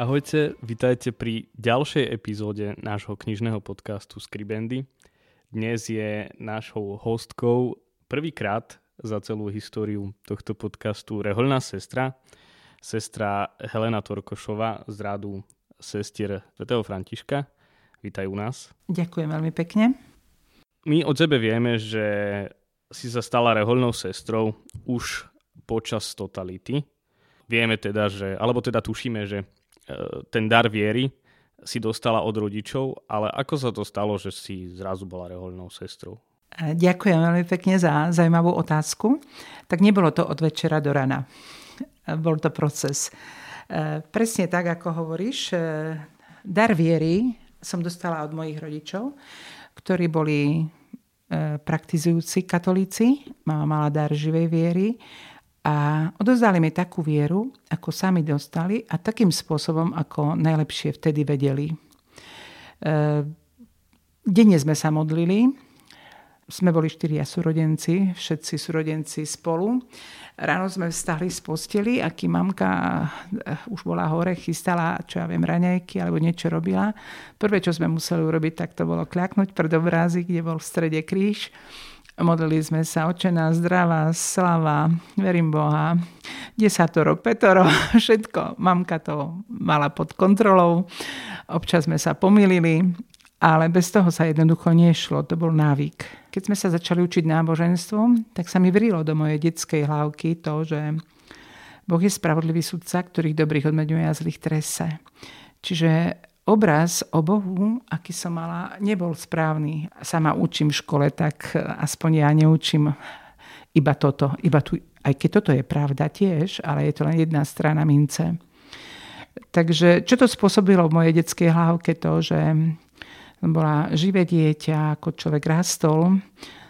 Ahojte, vitajte pri ďalšej epizóde nášho knižného podcastu Skribendy. Dnes je našou hostkou prvýkrát za celú históriu tohto podcastu reholná sestra, sestra Helena Torkošova z rádu sestier Sv. Františka. Vítaj u nás. Ďakujem veľmi pekne. My od tebe vieme, že si sa stala reholnou sestrou už počas totality. Vieme teda, že, alebo teda tušíme, že ten dar viery si dostala od rodičov, ale ako sa to stalo, že si zrazu bola reholnou sestrou? E, ďakujem veľmi pekne za zaujímavú otázku. Tak nebolo to od večera do rana. E, bol to proces. Presne tak, ako hovoríš, dar viery som dostala od mojich rodičov, ktorí boli praktizujúci katolíci. Mama mala dar živej viery a odozdali mi takú vieru, ako sami dostali a takým spôsobom, ako najlepšie vtedy vedeli. E, denne sme sa modlili, sme boli štyria súrodenci, všetci súrodenci spolu. Ráno sme vstali z posteli a kým mamka e, už bola hore, chystala, čo ja viem, raňajky alebo niečo robila. Prvé, čo sme museli urobiť, tak to bolo kľaknúť pred obrázy, kde bol v strede kríž Modlili sme sa, očená zdravá, slava, verím Boha, desatoro, petoro, všetko. Mamka to mala pod kontrolou, občas sme sa pomýlili, ale bez toho sa jednoducho nešlo, to bol návyk. Keď sme sa začali učiť náboženstvo, tak sa mi vrilo do mojej detskej hlavky to, že Boh je spravodlivý sudca, ktorých dobrých odmeňuje a zlých trese. Čiže obraz o Bohu, aký som mala, nebol správny. Sama učím v škole, tak aspoň ja neučím iba toto. Iba tu, aj keď toto je pravda tiež, ale je to len jedna strana mince. Takže čo to spôsobilo v mojej detskej hlavke? To, že bola živé dieťa, ako človek rastol,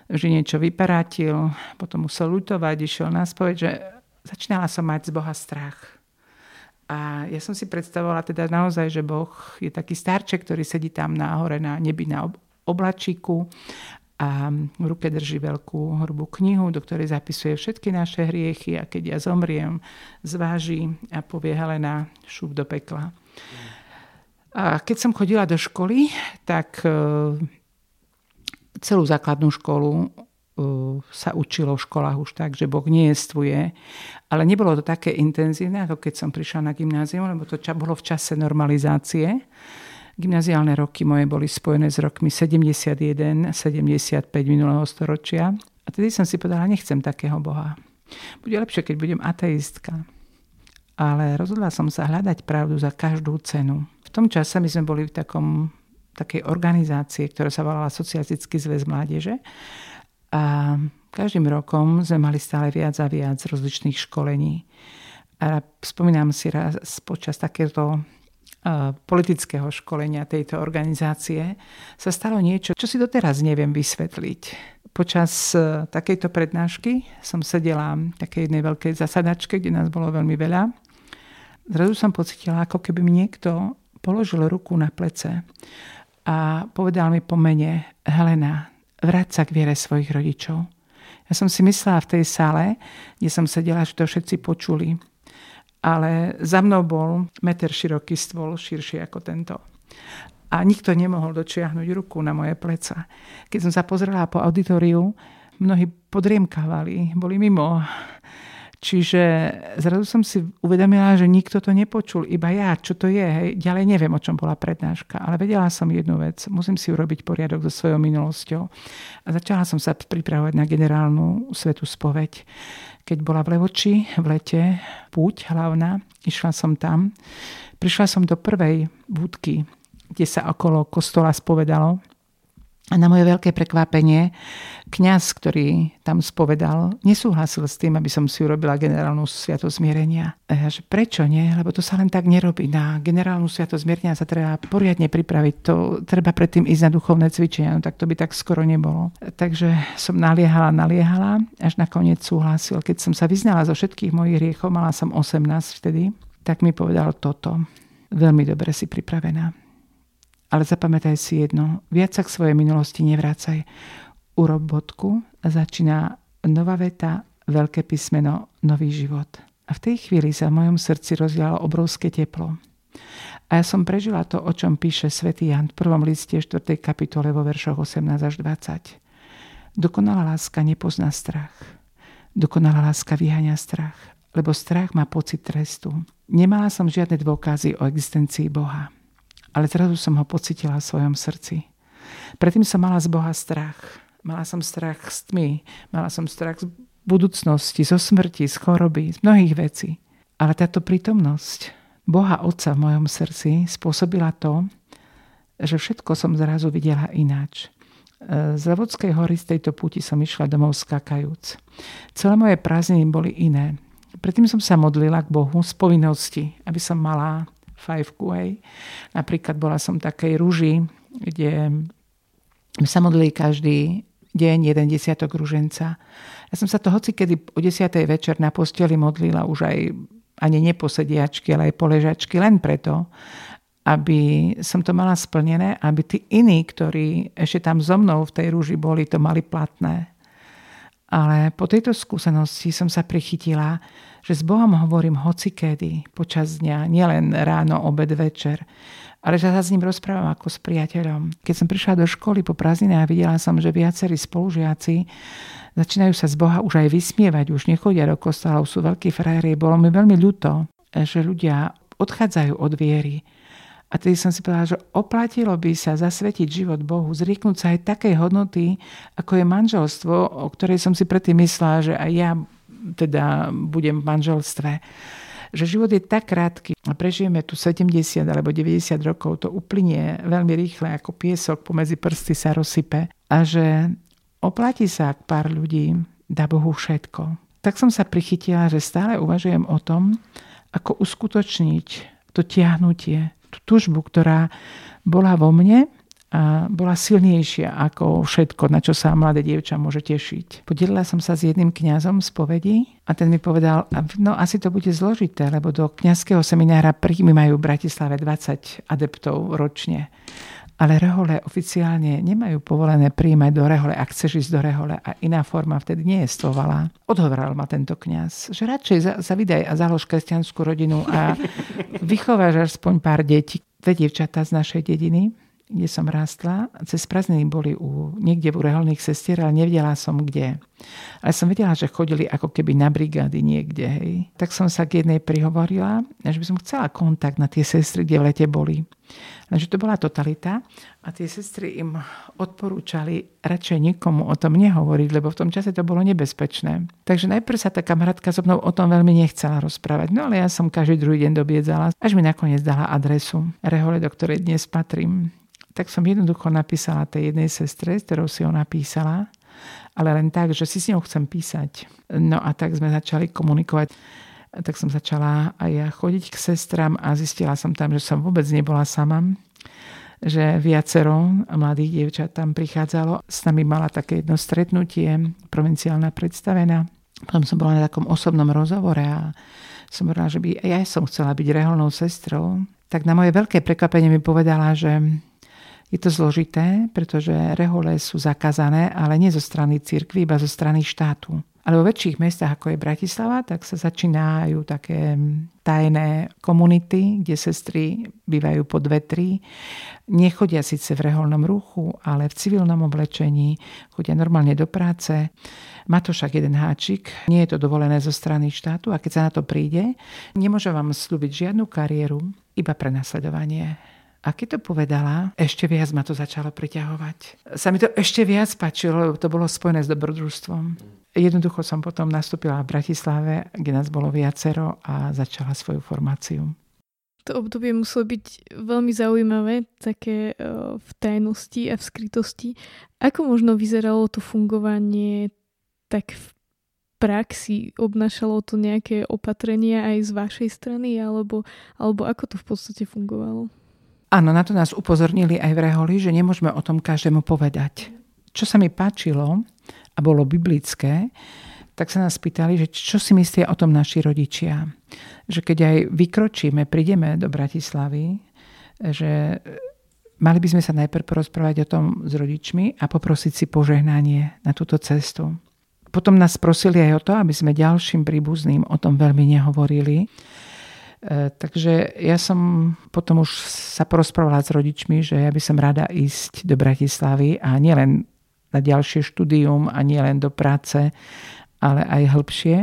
že niečo vyparatil, potom musel lutovať, išiel na spoveď, že začínala som mať z Boha strach a ja som si predstavovala teda naozaj, že Boh je taký starček, ktorý sedí tam náhore na nebi na oblačíku a v ruke drží veľkú hrubú knihu, do ktorej zapisuje všetky naše hriechy a keď ja zomriem, zváži a povie Helena, šup do pekla. A keď som chodila do školy, tak e, celú základnú školu sa učilo v školách už tak, že Boh nejestvuje. Ale nebolo to také intenzívne, ako keď som prišla na gymnázium, lebo to bolo v čase normalizácie. Gymnaziálne roky moje boli spojené s rokmi 71, 75 minulého storočia. A tedy som si povedala, nechcem takého Boha. Bude lepšie, keď budem ateistka. Ale rozhodla som sa hľadať pravdu za každú cenu. V tom čase my sme boli v takom, takej organizácie, ktorá sa volala Socialistický zväz mládeže. A každým rokom sme mali stále viac a viac rozličných školení. A spomínam si raz počas takéto politického školenia tejto organizácie sa stalo niečo, čo si doteraz neviem vysvetliť. Počas e, takejto prednášky som sedela v takej jednej veľkej zasadačke, kde nás bolo veľmi veľa. Zrazu som pocitila, ako keby mi niekto položil ruku na plece a povedal mi po mene Helena, vráť sa k viere svojich rodičov. Ja som si myslela v tej sále, kde som sedela, že to všetci počuli. Ale za mnou bol meter široký stôl, širší ako tento. A nikto nemohol dočiahnuť ruku na moje pleca. Keď som sa pozrela po auditoriu, mnohí podriemkávali, boli mimo. Čiže zrazu som si uvedomila, že nikto to nepočul, iba ja, čo to je. Hej. Ďalej neviem, o čom bola prednáška, ale vedela som jednu vec. Musím si urobiť poriadok so svojou minulosťou. A začala som sa pripravovať na generálnu svetú spoveď. Keď bola v Levoči v lete, púť hlavná, išla som tam. Prišla som do prvej budky, kde sa okolo kostola spovedalo. A na moje veľké prekvapenie, kňaz, ktorý tam spovedal, nesúhlasil s tým, aby som si urobila generálnu sviatosť zmierenia. Ja, že prečo nie? Lebo to sa len tak nerobí. Na generálnu sviatosť zmierenia sa treba poriadne pripraviť. To treba predtým ísť na duchovné cvičenia. No tak to by tak skoro nebolo. Takže som naliehala, naliehala, až nakoniec súhlasil. Keď som sa vyznala zo všetkých mojich riechov, mala som 18 vtedy, tak mi povedal toto. Veľmi dobre si pripravená ale zapamätaj si jedno, viac sa k svojej minulosti nevrácaj. Urob a začína nová veta, veľké písmeno, nový život. A v tej chvíli sa v mojom srdci rozdialo obrovské teplo. A ja som prežila to, o čom píše svätý Jan v prvom liste 4. kapitole vo veršoch 18 až 20. Dokonalá láska nepozná strach. Dokonalá láska vyhania strach, lebo strach má pocit trestu. Nemala som žiadne dôkazy o existencii Boha ale zrazu som ho pocitila v svojom srdci. Predtým som mala z Boha strach. Mala som strach z tmy, mala som strach z budúcnosti, zo smrti, z choroby, z mnohých vecí. Ale táto prítomnosť Boha Otca v mojom srdci spôsobila to, že všetko som zrazu videla ináč. Z Levodskej hory z tejto púti som išla domov skakajúc. Celé moje prázdniny boli iné. Predtým som sa modlila k Bohu z povinnosti, aby som mala fajfku. Hej. Napríklad bola som takej rúži, kde sa modlili každý deň jeden desiatok ruženca. Ja som sa to hoci kedy o desiatej večer na posteli modlila už aj ani neposediačky, ale aj poležačky, len preto, aby som to mala splnené, aby tí iní, ktorí ešte tam so mnou v tej rúži boli, to mali platné. Ale po tejto skúsenosti som sa prichytila, že s Bohom hovorím hocikedy počas dňa, nielen ráno, obed, večer, ale že sa s ním rozprávam ako s priateľom. Keď som prišla do školy po prázdninách a videla som, že viacerí spolužiaci začínajú sa z Boha už aj vysmievať, už nechodia do kostola, sú veľkí frajery. Bolo mi veľmi ľúto, že ľudia odchádzajú od viery. A tedy som si povedala, že oplatilo by sa zasvetiť život Bohu, zrieknúť sa aj takej hodnoty, ako je manželstvo, o ktorej som si predtým myslela, že aj ja teda budem v manželstve že život je tak krátky a prežijeme tu 70 alebo 90 rokov, to uplynie veľmi rýchle, ako piesok pomedzi prsty sa rozsype a že oplatí sa, ak pár ľudí dá Bohu všetko. Tak som sa prichytila, že stále uvažujem o tom, ako uskutočniť to tiahnutie, tú tužbu, ktorá bola vo mne bola silnejšia ako všetko, na čo sa mladé dievča môže tešiť. Podelila som sa s jedným kňazom z povedí a ten mi povedal, no asi to bude zložité, lebo do kňazského seminára príjmy majú v Bratislave 20 adeptov ročne. Ale rehole oficiálne nemajú povolené príjmať do rehole, ak chceš ísť do rehole a iná forma vtedy nie je stovala. Odhovoral ma tento kňaz, že radšej za, za vydaj a založ kresťanskú rodinu a vychováš aspoň pár detí, dve dievčatá z našej dediny kde som rástla. Cez prázdniny boli u, niekde u reholných sestier, ale nevedela som kde. Ale som vedela, že chodili ako keby na brigády niekde. Hej. Tak som sa k jednej prihovorila, že by som chcela kontakt na tie sestry, kde v lete boli. Lenže to bola totalita a tie sestry im odporúčali radšej nikomu o tom nehovoriť, lebo v tom čase to bolo nebezpečné. Takže najprv sa tá kamarátka so mnou o tom veľmi nechcela rozprávať, no ale ja som každý druhý deň dobiedzala, až mi nakoniec dala adresu rehole, do ktorej dnes patrím tak som jednoducho napísala tej jednej sestre, s ktorou si ona písala, ale len tak, že si s ňou chcem písať. No a tak sme začali komunikovať. Tak som začala aj ja chodiť k sestram a zistila som tam, že som vôbec nebola sama, že viacero mladých dievčat tam prichádzalo. S nami mala také jedno stretnutie, provinciálna predstavená. Potom som bola na takom osobnom rozhovore a som hovorila, že by ja som chcela byť reholnou sestrou. Tak na moje veľké prekvapenie mi povedala, že je to zložité, pretože rehole sú zakázané, ale nie zo strany cirkvy, iba zo strany štátu. Ale vo väčších mestách, ako je Bratislava, tak sa začínajú také tajné komunity, kde sestry bývajú po dve, tri. Nechodia síce v reholnom ruchu, ale v civilnom oblečení, chodia normálne do práce. Má to však jeden háčik, nie je to dovolené zo strany štátu a keď sa na to príde, nemôže vám slúbiť žiadnu kariéru, iba prenasledovanie. A keď to povedala, ešte viac ma to začalo priťahovať. Sa mi to ešte viac páčilo, lebo to bolo spojené s dobrodružstvom. Jednoducho som potom nastúpila v Bratislave, kde nás bolo viacero a začala svoju formáciu. To obdobie muselo byť veľmi zaujímavé, také uh, v tajnosti a v skrytosti. Ako možno vyzeralo to fungovanie tak v praxi? Obnášalo to nejaké opatrenia aj z vašej strany, alebo, alebo ako to v podstate fungovalo? Áno, na to nás upozornili aj v Reholi, že nemôžeme o tom každému povedať. Čo sa mi páčilo a bolo biblické, tak sa nás pýtali, že čo si myslia o tom naši rodičia. Že keď aj vykročíme, prídeme do Bratislavy, že mali by sme sa najprv porozprávať o tom s rodičmi a poprosiť si požehnanie na túto cestu. Potom nás prosili aj o to, aby sme ďalším príbuzným o tom veľmi nehovorili, takže ja som potom už sa porozprávala s rodičmi, že ja by som rada ísť do Bratislavy a nielen na ďalšie štúdium a nielen do práce, ale aj hĺbšie.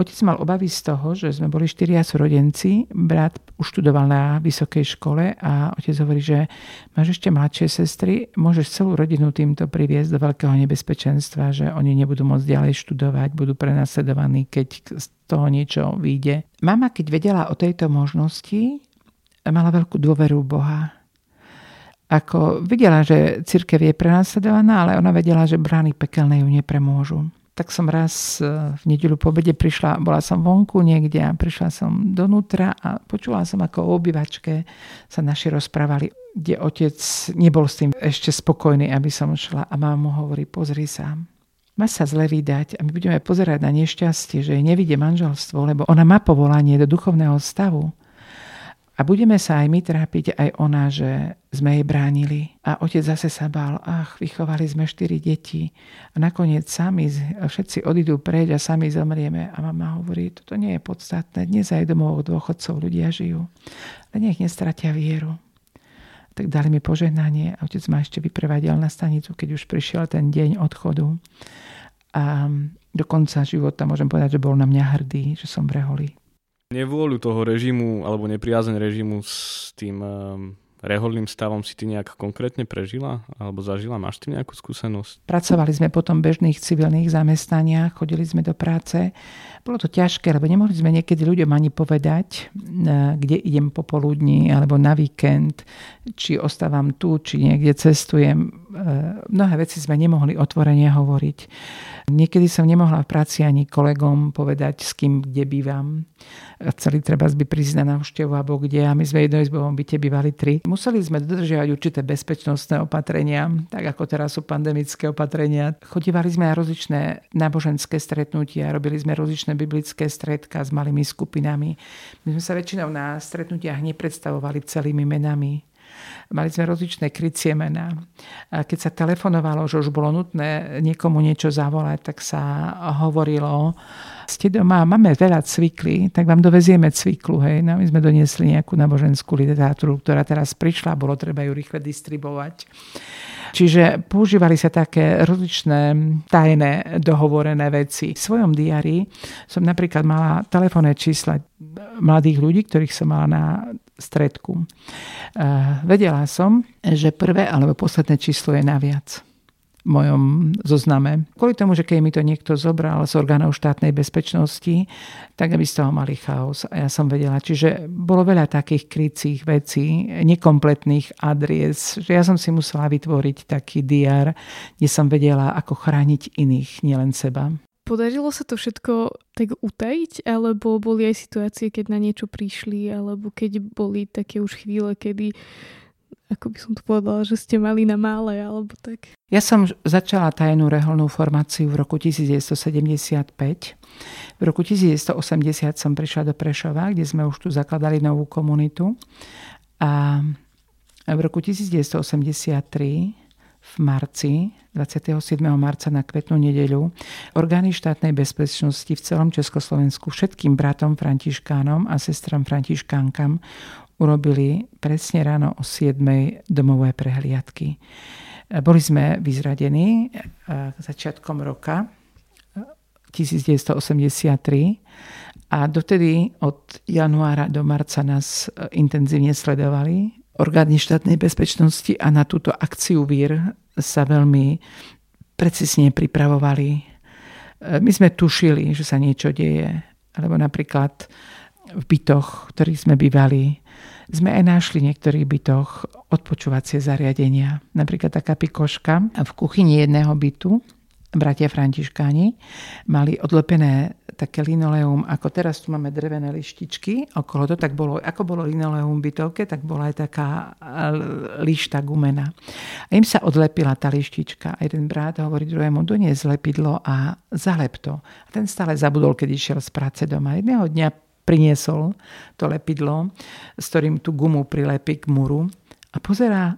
Otec mal obavy z toho, že sme boli štyria súrodenci, brat už študoval na vysokej škole a otec hovorí, že máš ešte mladšie sestry, môžeš celú rodinu týmto priviesť do veľkého nebezpečenstva, že oni nebudú môcť ďalej študovať, budú prenasledovaní, keď z toho niečo vyjde. Mama, keď vedela o tejto možnosti, mala veľkú dôveru Boha. Ako videla, že církev je prenasledovaná, ale ona vedela, že brány pekelné ju nepremôžu tak som raz e, v nedelu po obede prišla, bola som vonku niekde a prišla som donútra a počula som, ako o obývačke sa naši rozprávali, kde otec nebol s tým ešte spokojný, aby som šla a mama mu hovorí, pozri sa, má sa zle vydať a my budeme pozerať na nešťastie, že jej nevidie manželstvo, lebo ona má povolanie do duchovného stavu. A budeme sa aj my trápiť, aj ona, že sme jej bránili. A otec zase sa bál, ach, vychovali sme štyri deti. A nakoniec sami, všetci odídu preč a sami zomrieme. A mama hovorí, toto nie je podstatné, dnes aj domov dôchodcov ľudia žijú. Ale nech nestratia vieru. Tak dali mi požehnanie a otec ma ešte vyprevadil na stanicu, keď už prišiel ten deň odchodu. A do konca života môžem povedať, že bol na mňa hrdý, že som v reholi. Nevôľu toho režimu alebo nepriazeň režimu s tým um, reholným stavom si ty nejak konkrétne prežila alebo zažila? Máš tým nejakú skúsenosť? Pracovali sme potom v bežných civilných zamestnaniach, chodili sme do práce. Bolo to ťažké, lebo nemohli sme niekedy ľuďom ani povedať, e, kde idem popoludní alebo na víkend, či ostávam tu, či niekde cestujem. E, mnohé veci sme nemohli otvorene hovoriť. Niekedy som nemohla v práci ani kolegom povedať, s kým kde bývam. Chceli treba by prísť na návštevu alebo kde a my sme jednoizbovom byte bývali tri. Museli sme dodržiavať určité bezpečnostné opatrenia, tak ako teraz sú pandemické opatrenia. Chodívali sme na rozličné náboženské stretnutia, robili sme rozličné biblické stredka s malými skupinami. My sme sa väčšinou na stretnutiach nepredstavovali celými menami. Mali sme rozličné krycie mená. Keď sa telefonovalo, že už bolo nutné niekomu niečo zavolať, tak sa hovorilo, ste doma, máme veľa cvikly, tak vám dovezieme cviklu. Hej. No, my sme doniesli nejakú náboženskú literatúru, ktorá teraz prišla, bolo treba ju rýchle distribuovať. Čiže používali sa také rozličné tajné dohovorené veci. V svojom diari som napríklad mala telefónne čísla mladých ľudí, ktorých som mala na stredku. Vedela som, že prvé alebo posledné číslo je naviac v mojom zozname. Kvôli tomu, že keď mi to niekto zobral z orgánov štátnej bezpečnosti, tak aby z toho mali chaos. A ja som vedela. Čiže bolo veľa takých krycích vecí, nekompletných adries, že ja som si musela vytvoriť taký diar, kde som vedela, ako chrániť iných, nielen seba. Podarilo sa to všetko tak utajiť, alebo boli aj situácie, keď na niečo prišli, alebo keď boli také už chvíle, kedy ako by som to povedala, že ste mali na mále alebo tak. Ja som začala tajnú reholnú formáciu v roku 1975. V roku 1980 som prišla do Prešova, kde sme už tu zakladali novú komunitu. A v roku 1983 v marci, 27. marca na kvetnú nedeľu, orgány štátnej bezpečnosti v celom Československu všetkým bratom františkánom a sestram františkánkam urobili presne ráno o 7. domové prehliadky. Boli sme vyzradení začiatkom roka 1983 a dotedy od januára do marca nás intenzívne sledovali orgány štátnej bezpečnosti a na túto akciu vír sa veľmi precisne pripravovali. My sme tušili, že sa niečo deje, alebo napríklad v bytoch, v ktorých sme bývali, sme aj našli v niektorých bytoch odpočúvacie zariadenia. Napríklad taká pikoška v kuchyni jedného bytu bratia Františkáni mali odlepené také linoleum, ako teraz tu máme drevené lištičky okolo to, tak bolo, ako bolo linoleum v bytovke, tak bola aj taká lišta gumena. A im sa odlepila tá lištička a jeden brat hovorí druhému, donies lepidlo a zalep to. A ten stále zabudol, keď išiel z práce doma. Jedného dňa priniesol to lepidlo, s ktorým tú gumu prilepí k muru a pozerá,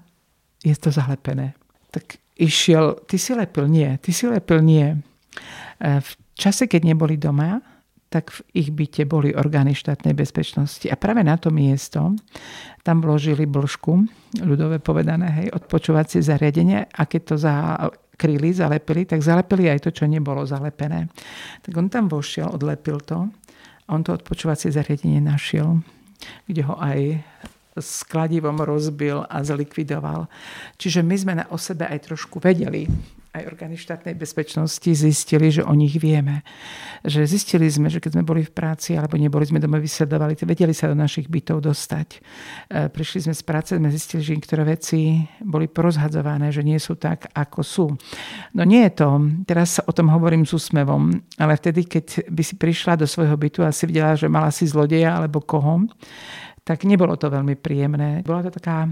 je to zalepené. Tak išiel, ty si lepil, nie, ty si lepil, nie. E, v čase, keď neboli doma, tak v ich byte boli orgány štátnej bezpečnosti. A práve na to miesto tam vložili blžku, ľudové povedané, hej, odpočúvacie zariadenie a keď to zakryli, zalepili, tak zalepili aj to, čo nebolo zalepené. Tak on tam vošiel, odlepil to a on to odpočúvacie zariadenie našiel, kde ho aj s kladivom rozbil a zlikvidoval. Čiže my sme na o sebe aj trošku vedeli. Aj orgány štátnej bezpečnosti zistili, že o nich vieme. Že zistili sme, že keď sme boli v práci alebo neboli sme doma vysledovali, vedeli sa do našich bytov dostať. E, prišli sme z práce, sme zistili, že niektoré veci boli porozhadzované, že nie sú tak, ako sú. No nie je to, teraz o tom hovorím s úsmevom, ale vtedy, keď by si prišla do svojho bytu a si videla, že mala si zlodeja alebo koho, tak nebolo to veľmi príjemné. Bola to taká e,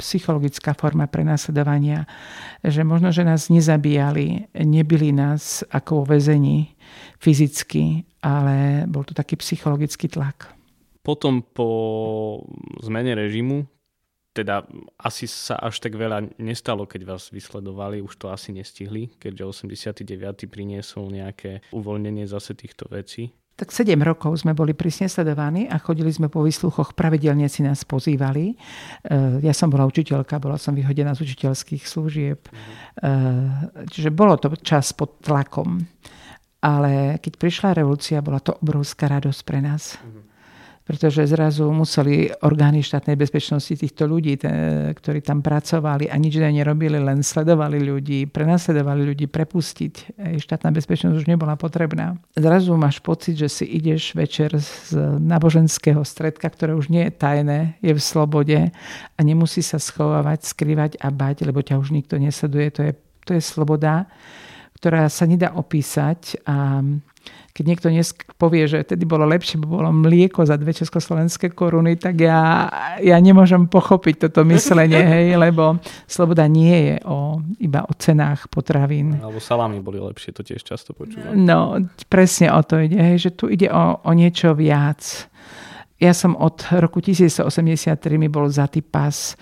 psychologická forma prenasledovania, že možno, že nás nezabíjali, nebili nás ako vo väzení fyzicky, ale bol to taký psychologický tlak. Potom po zmene režimu, teda asi sa až tak veľa nestalo, keď vás vysledovali, už to asi nestihli, keďže 89. priniesol nejaké uvoľnenie zase týchto vecí tak 7 rokov sme boli prísne sledovaní a chodili sme po výsluchoch, pravidelne si nás pozývali. E, ja som bola učiteľka, bola som vyhodená z učiteľských služieb. E, čiže bolo to čas pod tlakom. Ale keď prišla revolúcia, bola to obrovská radosť pre nás. Mm-hmm pretože zrazu museli orgány štátnej bezpečnosti týchto ľudí, te, ktorí tam pracovali a nič nerobili, len sledovali ľudí, prenasledovali ľudí, prepustiť. Štátna bezpečnosť už nebola potrebná. Zrazu máš pocit, že si ideš večer z náboženského stredka, ktoré už nie je tajné, je v slobode a nemusí sa schovávať, skrývať a bať, lebo ťa už nikto nesleduje. To je, to je sloboda, ktorá sa nedá opísať a keď niekto dnes povie, že tedy bolo lepšie, bo bolo mlieko za dve československé koruny, tak ja, ja nemôžem pochopiť toto myslenie, hej, lebo sloboda nie je o, iba o cenách potravín. Alebo salámy boli lepšie, to tiež často počúvam. No, presne o to ide, hej, že tu ide o, o niečo viac. Ja som od roku 1983 mi bol zatý pas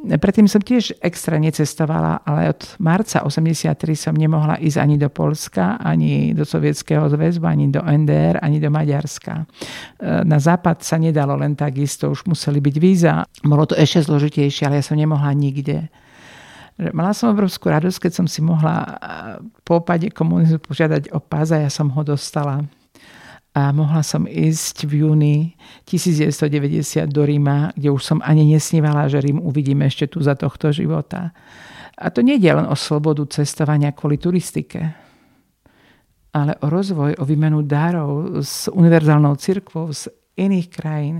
Predtým som tiež extra necestovala, ale od marca 83 som nemohla ísť ani do Polska, ani do Sovietskeho zväzbu, ani do NDR, ani do Maďarska. E, na západ sa nedalo len tak isto, už museli byť víza. Bolo to ešte zložitejšie, ale ja som nemohla nikde. Mala som obrovskú radosť, keď som si mohla e, po opade komunizmu požiadať o pás ja som ho dostala a mohla som ísť v júni 1990 do Ríma, kde už som ani nesnívala, že Rím uvidíme ešte tu za tohto života. A to nie je len o slobodu cestovania kvôli turistike, ale o rozvoj, o výmenu dárov s univerzálnou cirkvou z iných krajín.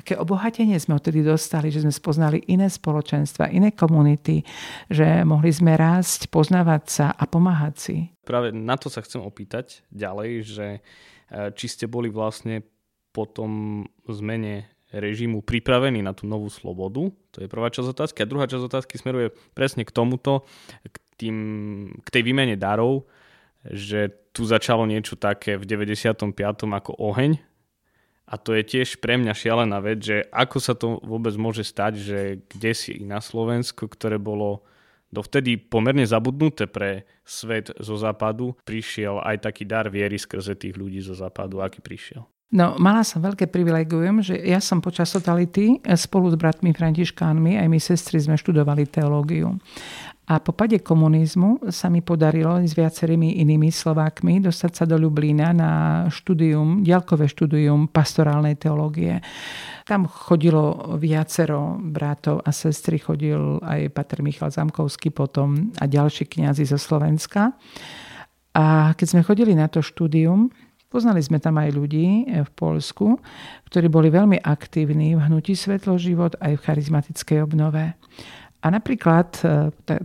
Aké obohatenie sme odtedy dostali, že sme spoznali iné spoločenstva, iné komunity, že mohli sme rásť, poznávať sa a pomáhať si. Práve na to sa chcem opýtať ďalej, že či ste boli vlastne po tom zmene režimu pripravení na tú novú slobodu. To je prvá časť otázky. A druhá časť otázky smeruje presne k tomuto, k, tým, k tej výmene darov, že tu začalo niečo také v 95. ako oheň. A to je tiež pre mňa šialená vec, že ako sa to vôbec môže stať, že kde si na Slovensku, ktoré bolo dovtedy pomerne zabudnuté pre svet zo západu, prišiel aj taký dar viery skrze tých ľudí zo západu, aký prišiel. No, mala som veľké privilegium, že ja som počas totality spolu s bratmi Františkánmi, aj my sestry sme študovali teológiu. A po pade komunizmu sa mi podarilo s viacerými inými Slovákmi dostať sa do Lublína na štúdium, ďalkové štúdium pastorálnej teológie. Tam chodilo viacero bratov a sestry, chodil aj Pater Michal Zamkovský potom a ďalší kňazi zo Slovenska. A keď sme chodili na to štúdium, Poznali sme tam aj ľudí v Polsku, ktorí boli veľmi aktívni v hnutí Svetlo život aj v charizmatickej obnove. A napríklad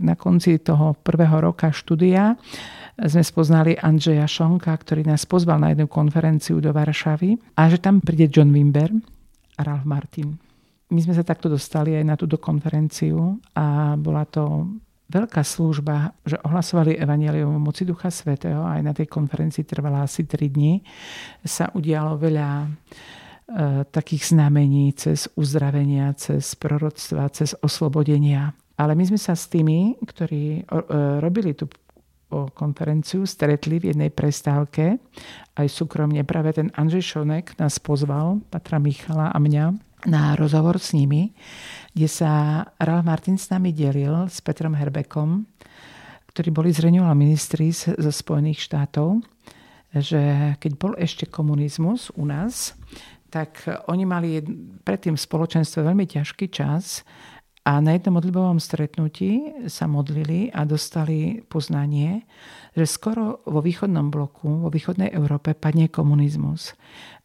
na konci toho prvého roka štúdia sme spoznali Andreja Šonka, ktorý nás pozval na jednu konferenciu do Varšavy a že tam príde John Wimber a Ralph Martin. My sme sa takto dostali aj na túto konferenciu a bola to veľká služba, že ohlasovali Evangelium moci Ducha Svetého. Aj na tej konferencii trvala asi 3 dní. Sa udialo veľa e, takých znamení cez uzdravenia, cez proroctva, cez oslobodenia. Ale my sme sa s tými, ktorí e, robili tú konferenciu stretli v jednej prestávke, aj súkromne. Práve ten Andrej Šonek nás pozval, Patra Michala a mňa, na rozhovor s nimi, kde sa Ralf Martin s nami delil s Petrom Herbekom, ktorí boli z Renewal Ministries zo Spojených štátov, že keď bol ešte komunizmus u nás, tak oni mali predtým v spoločenstve veľmi ťažký čas a na jednom modlibovom stretnutí sa modlili a dostali poznanie, že skoro vo východnom bloku, vo východnej Európe padne komunizmus.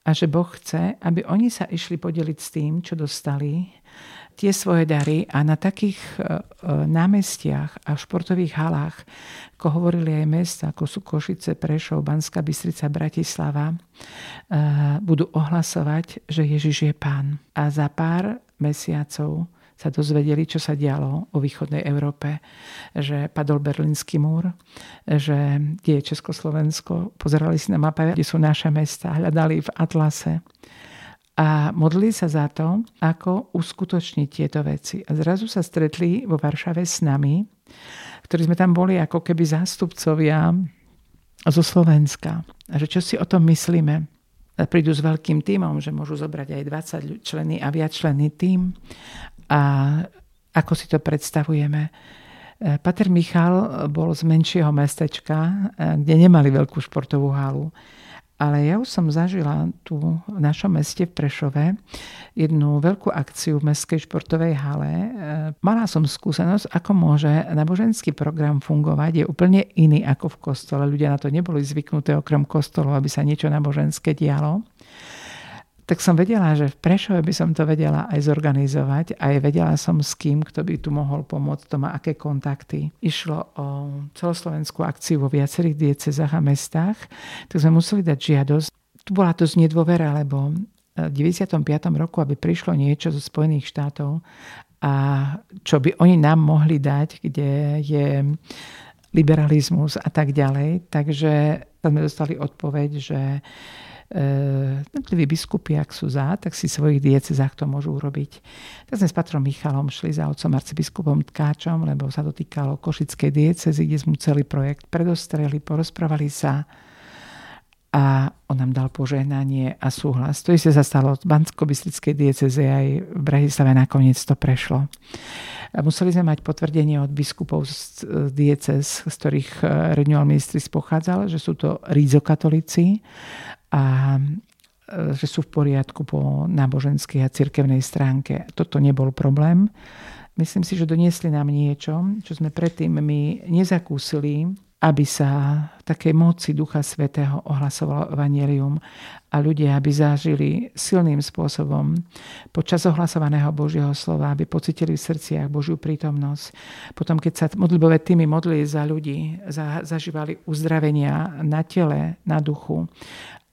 A že Boh chce, aby oni sa išli podeliť s tým, čo dostali, tie svoje dary a na takých e, e, námestiach a športových halách, ako hovorili aj mesta, ako sú Košice, Prešov, Banská Bystrica, Bratislava, e, budú ohlasovať, že Ježiš je pán. A za pár mesiacov sa dozvedeli, čo sa dialo o východnej Európe, že padol Berlínsky múr, že je Československo, pozerali si na mape, kde sú naše mesta, hľadali v Atlase a modlili sa za to, ako uskutočniť tieto veci. A zrazu sa stretli vo Varšave s nami, ktorí sme tam boli ako keby zástupcovia zo Slovenska. A že čo si o tom myslíme? prídu s veľkým týmom, že môžu zobrať aj 20 členy a viac členy tým a ako si to predstavujeme. E, Pater Michal bol z menšieho mestečka, e, kde nemali veľkú športovú halu. Ale ja už som zažila tu v našom meste v Prešove jednu veľkú akciu v mestskej športovej hale. E, mala som skúsenosť, ako môže náboženský program fungovať. Je úplne iný ako v kostole. Ľudia na to neboli zvyknuté okrem kostolov, aby sa niečo náboženské dialo tak som vedela, že v Prešove by som to vedela aj zorganizovať. Aj vedela som s kým, kto by tu mohol pomôcť, to má aké kontakty. Išlo o celoslovenskú akciu vo viacerých diecezách a mestách, tak sme museli dať žiadosť. Tu bola to z nedôvera, lebo v 95. roku, aby prišlo niečo zo Spojených štátov a čo by oni nám mohli dať, kde je liberalizmus a tak ďalej. Takže sme dostali odpoveď, že jednotliví biskupy, ak sú za, tak si svojich diecezách to môžu urobiť. Tak sme s patrom Michalom šli za otcom arcibiskupom Tkáčom, lebo sa to týkalo Košickej diecezy, kde sme celý projekt predostreli, porozprávali sa a on nám dal požehnanie a súhlas. To isté sa stalo v Bansko-Bystrickej dieceze aj v Bratislave nakoniec to prešlo. Museli sme mať potvrdenie od biskupov z diecez, z ktorých eh, Renewal Ministries pochádzal, že sú to rízokatolíci a e, že sú v poriadku po náboženskej a cirkevnej stránke. Toto nebol problém. Myslím si, že doniesli nám niečo, čo sme predtým my nezakúsili, aby sa v takej moci Ducha Svetého ohlasovalo Evangelium a ľudia, aby zažili silným spôsobom počas ohlasovaného Božieho slova, aby pocitili v srdciach Božiu prítomnosť. Potom, keď sa modlibové týmy modlili za ľudí, za, zažívali uzdravenia na tele, na duchu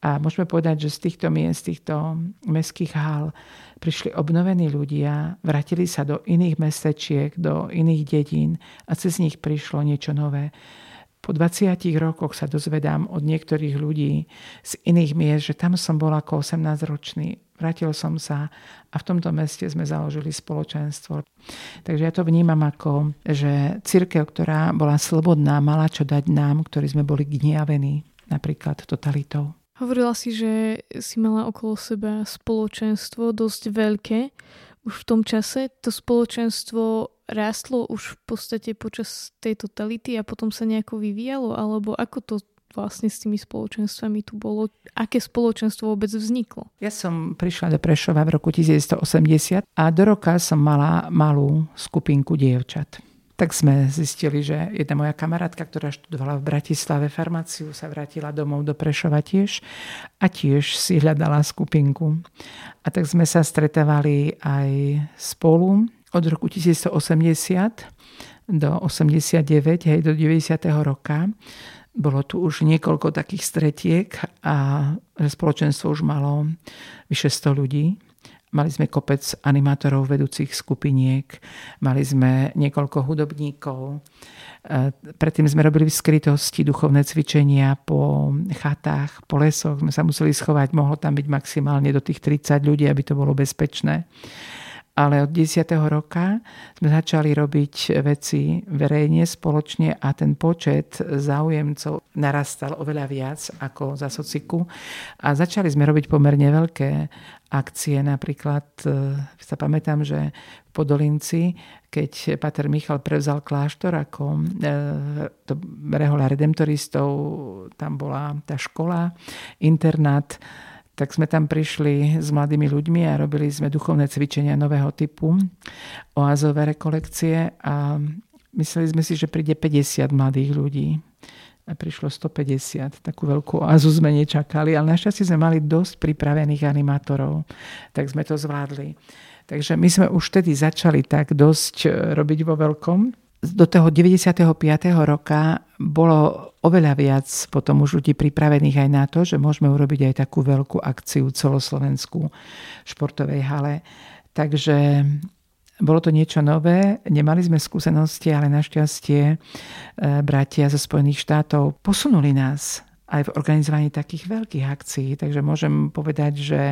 a môžeme povedať, že z týchto miest, z týchto mestských hál prišli obnovení ľudia, vrátili sa do iných mestečiek, do iných dedín a cez nich prišlo niečo nové. Po 20 rokoch sa dozvedám od niektorých ľudí z iných miest, že tam som bol ako 18-ročný. Vrátil som sa a v tomto meste sme založili spoločenstvo. Takže ja to vnímam ako, že církev, ktorá bola slobodná, mala čo dať nám, ktorí sme boli gniavení napríklad totalitou. Hovorila si, že si mala okolo seba spoločenstvo dosť veľké. Už v tom čase to spoločenstvo rástlo už v podstate počas tej totality a potom sa nejako vyvíjalo? Alebo ako to vlastne s tými spoločenstvami tu bolo? Aké spoločenstvo vôbec vzniklo? Ja som prišla do Prešova v roku 1980 a do roka som mala malú skupinku dievčat tak sme zistili, že jedna moja kamarátka, ktorá študovala v Bratislave farmáciu, sa vrátila domov do Prešova tiež a tiež si hľadala skupinku. A tak sme sa stretávali aj spolu od roku 1980 do 89, hej, do 90. roka. Bolo tu už niekoľko takých stretiek a spoločenstvo už malo vyše 100 ľudí. Mali sme kopec animátorov vedúcich skupiniek, mali sme niekoľko hudobníkov. E, predtým sme robili v skrytosti duchovné cvičenia po chatách, po lesoch. Sme sa museli schovať, mohlo tam byť maximálne do tých 30 ľudí, aby to bolo bezpečné ale od 10. roka sme začali robiť veci verejne, spoločne a ten počet záujemcov narastal oveľa viac ako za sociku. A začali sme robiť pomerne veľké akcie. Napríklad e, sa pamätám, že v Podolinci, keď Pater Michal prevzal kláštor ako e, to rehoľa redemptoristov, tam bola tá škola, internát, tak sme tam prišli s mladými ľuďmi a robili sme duchovné cvičenia nového typu, oázové rekolekcie a mysleli sme si, že príde 50 mladých ľudí. A prišlo 150. Takú veľkú oázu sme nečakali, ale našťastie sme mali dosť pripravených animátorov, tak sme to zvládli. Takže my sme už vtedy začali tak dosť e, robiť vo veľkom. Do toho 95. roka bolo oveľa viac potom už ľudí pripravených aj na to, že môžeme urobiť aj takú veľkú akciu celoslovenskú športovej hale. Takže bolo to niečo nové, nemali sme skúsenosti, ale našťastie e, bratia zo Spojených štátov posunuli nás aj v organizovaní takých veľkých akcií. Takže môžem povedať, že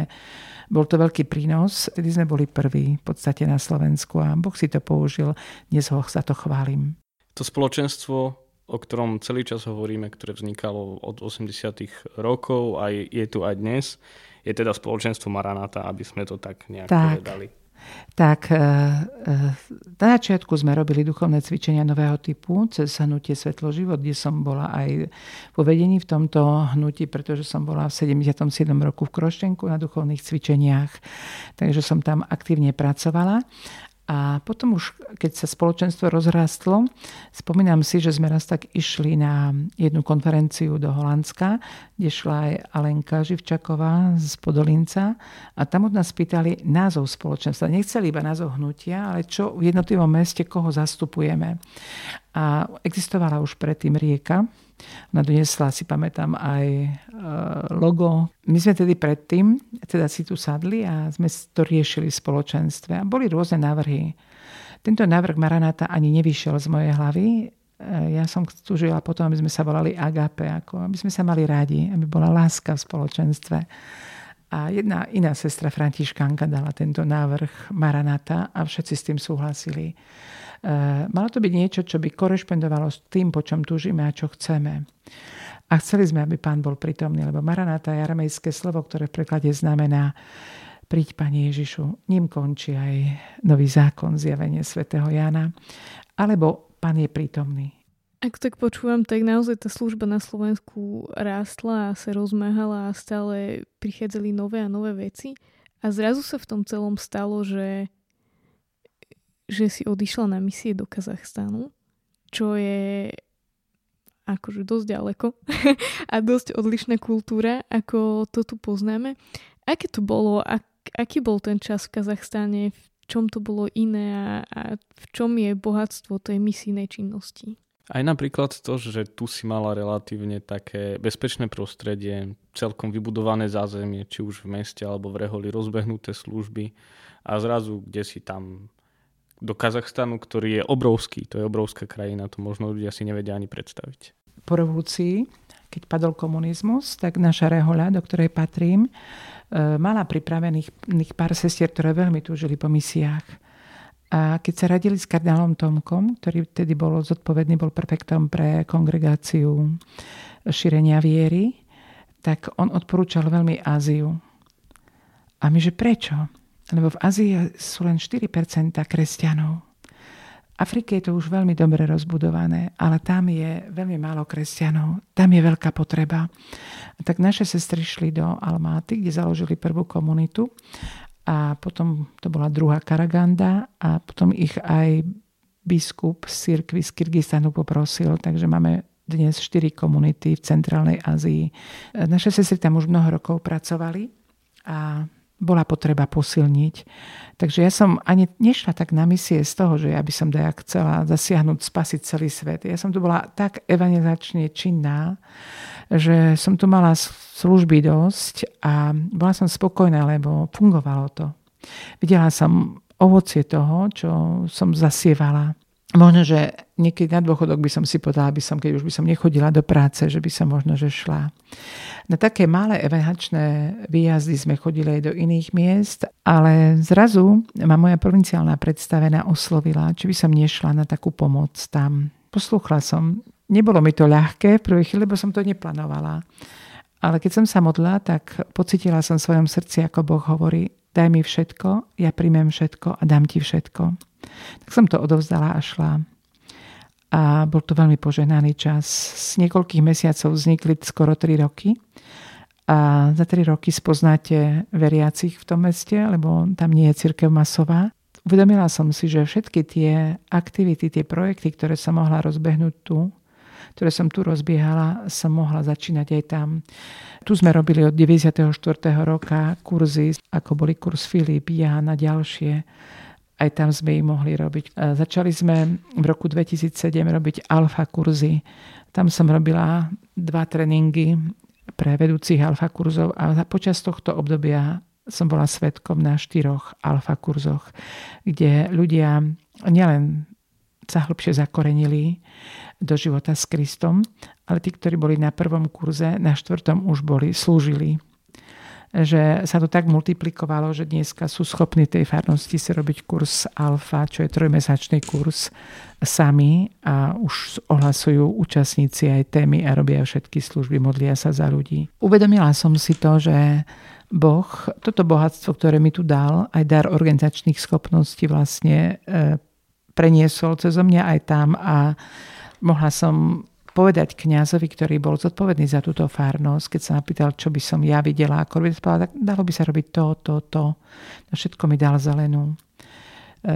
bol to veľký prínos. Tedy sme boli prví v podstate na Slovensku a Boh si to použil. Dnes ho za to chválim. To spoločenstvo o ktorom celý čas hovoríme, ktoré vznikalo od 80. rokov a je tu aj dnes, je teda spoločenstvo Maranata, aby sme to tak nejak tak. povedali. Tak, e, e, na začiatku sme robili duchovné cvičenia nového typu cez hnutie Svetlo život, kde som bola aj po vedení v tomto hnutí, pretože som bola v 77. roku v Kroštenku na duchovných cvičeniach, takže som tam aktívne pracovala. A potom už, keď sa spoločenstvo rozrastlo, spomínam si, že sme raz tak išli na jednu konferenciu do Holandska, kde šla aj Alenka Živčaková z Podolinca a tam od nás pýtali názov spoločenstva. Nechceli iba názov hnutia, ale čo v jednotlivom meste, koho zastupujeme. A existovala už predtým rieka, ona doniesla, si pamätám, aj e, logo. My sme tedy predtým, teda si tu sadli a sme to riešili v spoločenstve. A boli rôzne návrhy. Tento návrh Maranata ani nevyšiel z mojej hlavy. E, ja som túžila potom, aby sme sa volali Agape, ako aby sme sa mali rádi, aby bola láska v spoločenstve. A jedna iná sestra Františkánka dala tento návrh Maranata a všetci s tým súhlasili. Eh, malo to byť niečo, čo by korešpondovalo s tým, po čom túžime a čo chceme. A chceli sme, aby pán bol prítomný, lebo Maranata je aramejské slovo, ktoré v preklade znamená príď, Pane Ježišu. Ním končí aj nový zákon, zjavenie svätého Jana. Alebo pán je prítomný. Ak tak počúvam, tak naozaj tá služba na Slovensku rástla a sa rozmáhala a stále prichádzali nové a nové veci. A zrazu sa v tom celom stalo, že že si odišla na misie do Kazachstanu, čo je akože dosť ďaleko a dosť odlišná kultúra, ako to tu poznáme. Aké to bolo? Ak, aký bol ten čas v Kazachstane? V čom to bolo iné a, a v čom je bohatstvo tej misijnej činnosti? Aj napríklad to, že tu si mala relatívne také bezpečné prostredie, celkom vybudované zázemie, či už v meste alebo v Reholi, rozbehnuté služby a zrazu, kde si tam do Kazachstanu, ktorý je obrovský. To je obrovská krajina, to možno ľudia si nevedia ani predstaviť. Po revolúcii, keď padol komunizmus, tak naša rehoľa, do ktorej patrím, e, mala pripravených pár sestier, ktoré veľmi túžili po misiách. A keď sa radili s kardinálom Tomkom, ktorý vtedy bol zodpovedný, bol perfektom pre kongregáciu šírenia viery, tak on odporúčal veľmi Áziu. A my, že prečo? Lebo v Ázii sú len 4% kresťanov. V Afrike je to už veľmi dobre rozbudované, ale tam je veľmi málo kresťanov. Tam je veľká potreba. Tak naše sestry šli do Almáty, kde založili prvú komunitu a potom to bola druhá Karaganda a potom ich aj biskup z cirkvi z Kyrgyzstanu poprosil, takže máme dnes štyri komunity v Centrálnej Ázii. Naše sestry tam už mnoho rokov pracovali a bola potreba posilniť. Takže ja som ani nešla tak na misie z toho, že ja by som dajak chcela zasiahnuť, spasiť celý svet. Ja som tu bola tak evangelizačne činná, že som tu mala služby dosť a bola som spokojná, lebo fungovalo to. Videla som ovocie toho, čo som zasievala. Možno, že niekedy na dôchodok by som si povedala, by som, keď už by som nechodila do práce, že by som možno, že šla. Na také malé evangeličné výjazdy sme chodili aj do iných miest, ale zrazu ma moja provinciálna predstavená oslovila, či by som nešla na takú pomoc tam. Poslúchla som. Nebolo mi to ľahké v prvej chvíli, lebo som to neplánovala. Ale keď som sa modla, tak pocitila som v svojom srdci, ako Boh hovorí, daj mi všetko, ja príjmem všetko a dám ti všetko. Tak som to odovzdala a šla. A bol to veľmi požehnaný čas. Z niekoľkých mesiacov vznikli skoro 3 roky. A za 3 roky spoznáte veriacich v tom meste, lebo tam nie je církev masová. Uvedomila som si, že všetky tie aktivity, tie projekty, ktoré som mohla rozbehnúť tu, ktoré som tu rozbiehala, som mohla začínať aj tam. Tu sme robili od 94. roka kurzy, ako boli kurz Filip, Jan a ďalšie aj tam sme ich mohli robiť. Začali sme v roku 2007 robiť alfa kurzy. Tam som robila dva tréningy pre vedúcich alfa kurzov a počas tohto obdobia som bola svetkom na štyroch alfa kurzoch, kde ľudia nielen sa hlbšie zakorenili do života s Kristom, ale tí, ktorí boli na prvom kurze, na štvrtom už boli, slúžili že sa to tak multiplikovalo, že dneska sú schopní tej farnosti si robiť kurz alfa, čo je trojmesačný kurz sami a už ohlasujú účastníci aj témy a robia všetky služby, modlia sa za ľudí. Uvedomila som si to, že Boh, toto bohatstvo, ktoré mi tu dal, aj dar organizačných schopností vlastne e, preniesol cez mňa aj tam a mohla som povedať kňazovi, ktorý bol zodpovedný za túto farnosť, keď sa ma pýtal, čo by som ja videla, ako robiť, povedala, tak dalo by sa robiť to, to, to. No všetko mi dal zelenú. E,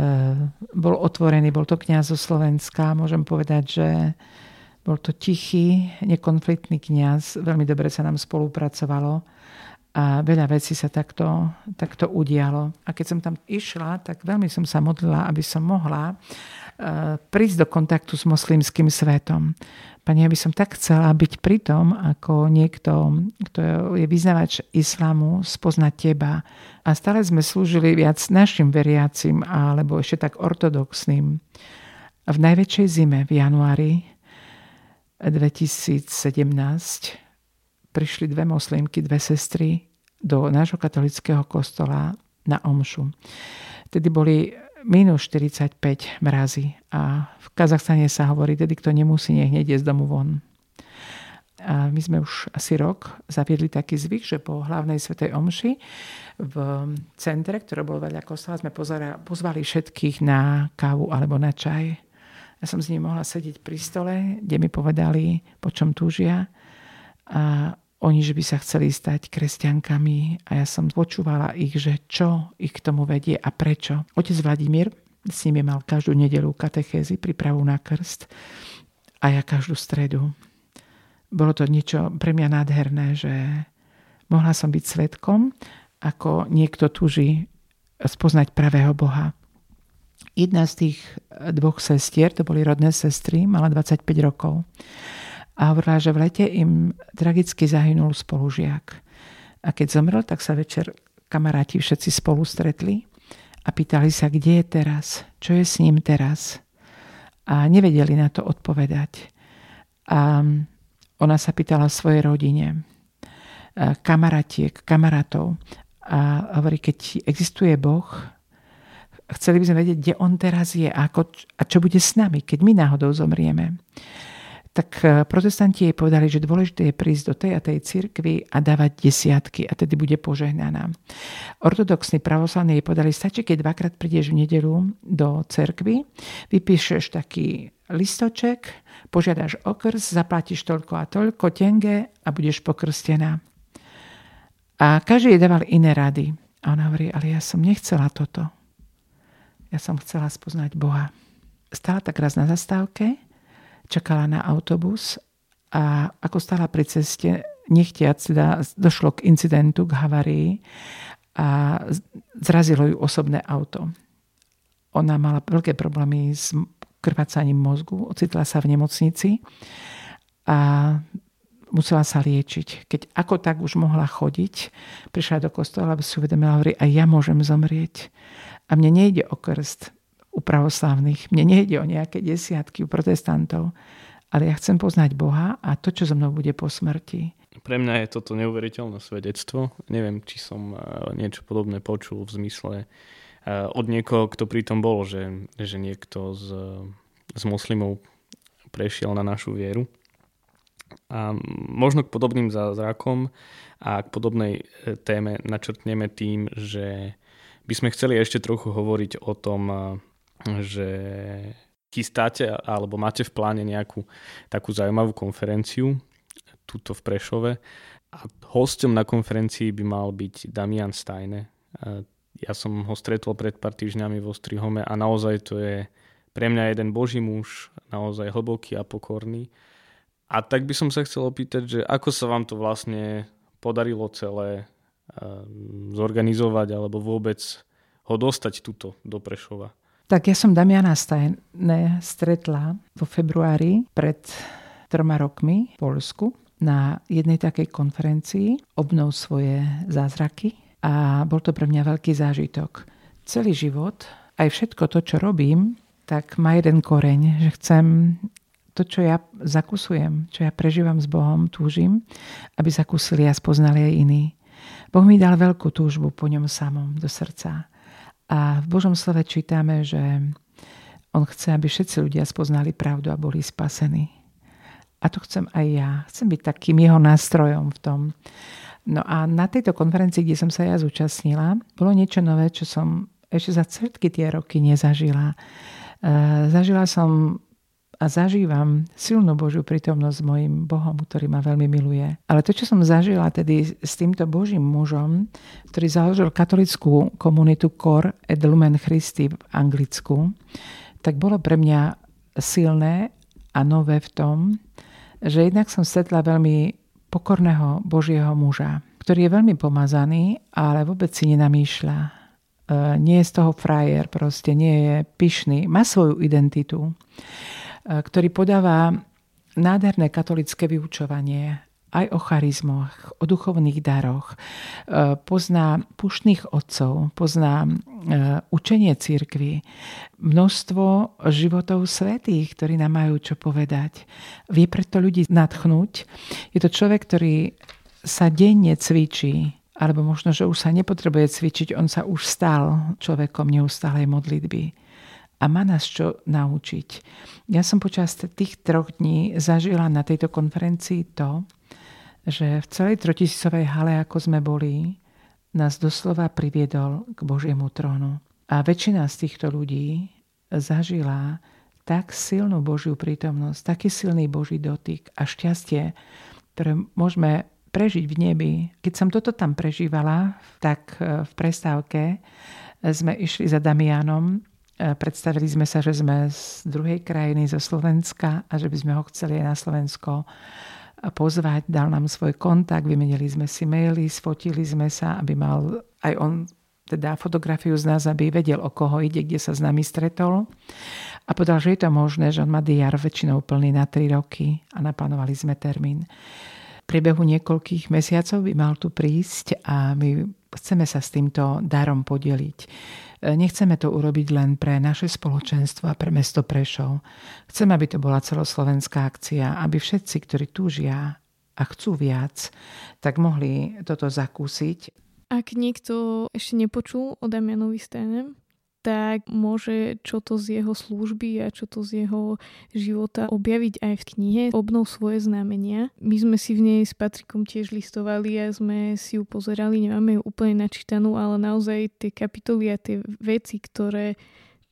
bol otvorený, bol to kňaz zo Slovenska. Môžem povedať, že bol to tichý, nekonfliktný kňaz. Veľmi dobre sa nám spolupracovalo a veľa vecí sa takto, takto udialo. A keď som tam išla, tak veľmi som sa modlila, aby som mohla prísť do kontaktu s moslimským svetom. Pani, ja by som tak chcela byť pri tom, ako niekto, kto je vyznavač islamu, spoznať teba. A stále sme slúžili viac našim veriacim, alebo ešte tak ortodoxným. V najväčšej zime v januári 2017 prišli dve moslimky, dve sestry do nášho katolického kostola na Omšu. Tedy boli minus 45 mrazy a v Kazachstane sa hovorí, tedy kto nemusí, nech nejde z domu von. A my sme už asi rok zaviedli taký zvyk, že po hlavnej svetej omši v centre, ktoré bolo veľa kostola, sme pozvali všetkých na kávu alebo na čaj. Ja som s nimi mohla sedieť pri stole, kde mi povedali, po čom túžia. A oni, že by sa chceli stať kresťankami a ja som počúvala ich, že čo ich k tomu vedie a prečo. Otec Vladimír s nimi mal každú nedelu katechézy, prípravu na krst a ja každú stredu. Bolo to niečo pre mňa nádherné, že mohla som byť svetkom, ako niekto tuží spoznať pravého Boha. Jedna z tých dvoch sestier, to boli rodné sestry, mala 25 rokov a hovorila, že v lete im tragicky zahynul spolužiak. A keď zomrel, tak sa večer kamaráti všetci spolu stretli a pýtali sa, kde je teraz, čo je s ním teraz. A nevedeli na to odpovedať. A ona sa pýtala svojej rodine, kamaratiek, kamarátov. A hovorí, keď existuje Boh, chceli by sme vedieť, kde on teraz je a, ako, a čo bude s nami, keď my náhodou zomrieme tak e, protestanti jej povedali, že dôležité je prísť do tej a tej cirkvi a dávať desiatky a tedy bude požehnaná. Ortodoxní pravoslavní jej povedali, stačí, keď dvakrát prídeš v nedelu do cerkvy, vypíšeš taký listoček, požiadaš o krst, zaplatíš toľko a toľko tenge a budeš pokrstená. A každý jej dával iné rady. A ona hovorí, ale ja som nechcela toto. Ja som chcela spoznať Boha stála tak raz na zastávke, čakala na autobus a ako stála pri ceste, nechtiac teda došlo k incidentu, k havárii a zrazilo ju osobné auto. Ona mala veľké problémy s krvácaním mozgu, ocitla sa v nemocnici a musela sa liečiť. Keď ako tak už mohla chodiť, prišla do kostola, aby si uvedomila, hovorí, aj ja môžem zomrieť. A mne nejde o krst u pravoslavných, mne nejde o nejaké desiatky u protestantov, ale ja chcem poznať Boha a to, čo so mnou bude po smrti. Pre mňa je toto neuveriteľné svedectvo. Neviem, či som eh, niečo podobné počul v zmysle eh, od niekoho, kto pri tom bol, že, že niekto z, z moslimov prešiel na našu vieru. A možno k podobným zázrakom a k podobnej eh, téme načrtneme tým, že by sme chceli ešte trochu hovoriť o tom, že chystáte alebo máte v pláne nejakú takú zaujímavú konferenciu túto v Prešove a hosťom na konferencii by mal byť Damian Stajne. Ja som ho stretol pred pár týždňami v Ostrihome a naozaj to je pre mňa jeden boží muž, naozaj hlboký a pokorný. A tak by som sa chcel opýtať, že ako sa vám to vlastne podarilo celé zorganizovať alebo vôbec ho dostať tuto do Prešova? Tak ja som Damiana Stajne stretla vo februári pred troma rokmi v Polsku na jednej takej konferencii Obnov svoje zázraky a bol to pre mňa veľký zážitok. Celý život, aj všetko to, čo robím, tak má jeden koreň, že chcem to, čo ja zakusujem, čo ja prežívam s Bohom, túžim, aby zakusili a spoznali aj iní. Boh mi dal veľkú túžbu po ňom samom do srdca. A v Božom slove čítame, že on chce, aby všetci ľudia spoznali pravdu a boli spasení. A to chcem aj ja. Chcem byť takým jeho nástrojom v tom. No a na tejto konferencii, kde som sa ja zúčastnila, bolo niečo nové, čo som ešte za všetky tie roky nezažila. E, zažila som a zažívam silnú Božiu prítomnosť s mojim Bohom, ktorý ma veľmi miluje. Ale to, čo som zažila tedy s týmto Božím mužom, ktorý založil katolickú komunitu Cor et Lumen Christi v Anglicku, tak bolo pre mňa silné a nové v tom, že jednak som stretla veľmi pokorného Božieho muža, ktorý je veľmi pomazaný, ale vôbec si nenamýšľa. E, nie je z toho frajer, proste nie je pyšný, má svoju identitu. E, ktorý podáva nádherné katolické vyučovanie aj o charizmoch, o duchovných daroch. E, pozná puštných otcov, pozná e, učenie církvy, množstvo životov svetých, ktorí nám majú čo povedať. Vie preto ľudí nadchnúť. Je to človek, ktorý sa denne cvičí, alebo možno, že už sa nepotrebuje cvičiť, on sa už stal človekom neustálej modlitby a má nás čo naučiť. Ja som počas tých troch dní zažila na tejto konferencii to, že v celej trotisícovej hale, ako sme boli, nás doslova priviedol k Božiemu trónu. A väčšina z týchto ľudí zažila tak silnú Božiu prítomnosť, taký silný Boží dotyk a šťastie, ktoré môžeme prežiť v nebi. Keď som toto tam prežívala, tak v prestávke sme išli za Damianom predstavili sme sa, že sme z druhej krajiny, zo Slovenska a že by sme ho chceli aj na Slovensko pozvať. Dal nám svoj kontakt, vymenili sme si maily, sfotili sme sa, aby mal aj on teda fotografiu z nás, aby vedel, o koho ide, kde sa s nami stretol. A povedal, že je to možné, že on má diar väčšinou plný na 3 roky a naplánovali sme termín. V priebehu niekoľkých mesiacov by mal tu prísť a my chceme sa s týmto darom podeliť. Nechceme to urobiť len pre naše spoločenstvo a pre mesto Prešov. Chceme, aby to bola celoslovenská akcia, aby všetci, ktorí túžia a chcú viac, tak mohli toto zakúsiť. Ak niekto ešte nepočul o Damianovi Steinem, tak môže čo to z jeho služby a čo to z jeho života objaviť aj v knihe Obnov svoje znamenia. My sme si v nej s Patrikom tiež listovali a sme si ju pozerali, nemáme ju úplne načítanú, ale naozaj tie kapitoly a tie veci, ktoré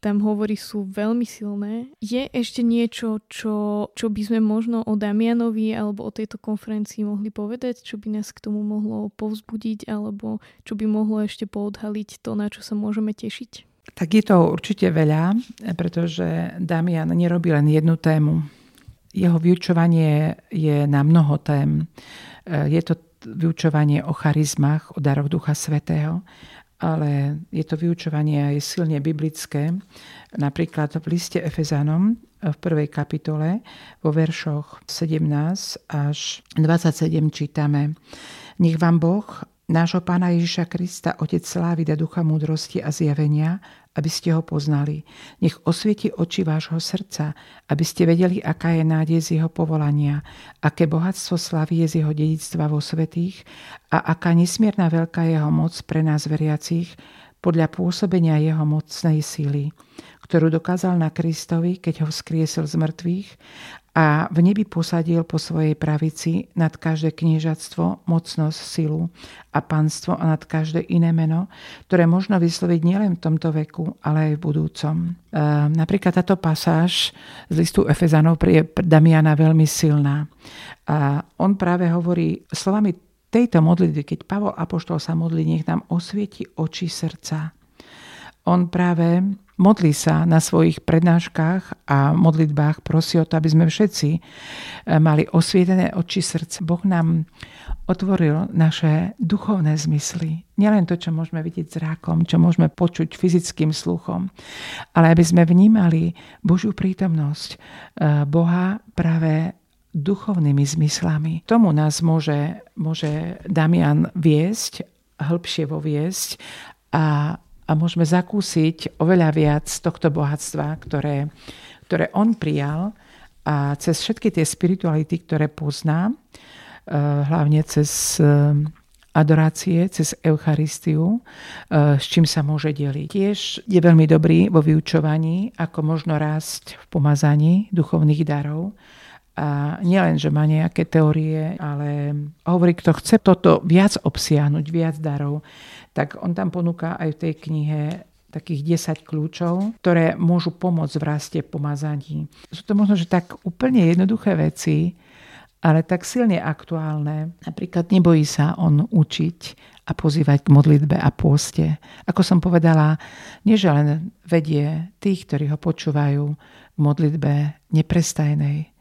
tam hovorí, sú veľmi silné. Je ešte niečo, čo, čo by sme možno o Damianovi alebo o tejto konferencii mohli povedať, čo by nás k tomu mohlo povzbudiť alebo čo by mohlo ešte poodhaliť to, na čo sa môžeme tešiť? Tak je to určite veľa, pretože Damian nerobí len jednu tému. Jeho vyučovanie je na mnoho tém. Je to vyučovanie o charizmách, o daroch Ducha Svetého, ale je to vyučovanie aj silne biblické. Napríklad v liste Efezanom v prvej kapitole vo veršoch 17 až 27 čítame Nech vám Boh, nášho Pána Ježiša Krista, Otec slávy, da ducha múdrosti a zjavenia, aby ste ho poznali. Nech osvieti oči vášho srdca, aby ste vedeli, aká je nádej z jeho povolania, aké bohatstvo slavy je z jeho dedictva vo svetých a aká nesmierna veľká jeho moc pre nás veriacich podľa pôsobenia jeho mocnej síly, ktorú dokázal na Kristovi, keď ho vzkriesil z mŕtvych a v nebi posadil po svojej pravici nad každé kniežatstvo, mocnosť, silu a panstvo a nad každé iné meno, ktoré možno vysloviť nielen v tomto veku, ale aj v budúcom. E, napríklad táto pasáž z listu Efezanov je Damiana veľmi silná. A on práve hovorí slovami tejto modlitby, keď Pavol Apoštol sa modlí, nech nám osvieti oči srdca. On práve modlí sa na svojich prednáškach a modlitbách, prosí o to, aby sme všetci e, mali osvietené oči srdca. Boh nám otvoril naše duchovné zmysly. Nielen to, čo môžeme vidieť zrákom, čo môžeme počuť fyzickým sluchom, ale aby sme vnímali Božiu prítomnosť e, Boha práve duchovnými zmyslami. Tomu nás môže, môže Damian viesť, hĺbšie voviesť a a môžeme zakúsiť oveľa viac tohto bohatstva, ktoré, ktoré on prijal a cez všetky tie spirituality, ktoré pozná, eh, hlavne cez eh, adorácie, cez Eucharistiu, eh, s čím sa môže deliť. Tiež je veľmi dobrý vo vyučovaní, ako možno rásť v pomazaní duchovných darov. A nielen, že má nejaké teórie, ale hovorí, kto chce toto viac obsiahnuť, viac darov, tak on tam ponúka aj v tej knihe takých 10 kľúčov, ktoré môžu pomôcť v raste pomazaní. Sú to možno, že tak úplne jednoduché veci, ale tak silne aktuálne. Napríklad nebojí sa on učiť a pozývať k modlitbe a pôste. Ako som povedala, nie že len vedie tých, ktorí ho počúvajú v modlitbe neprestajnej,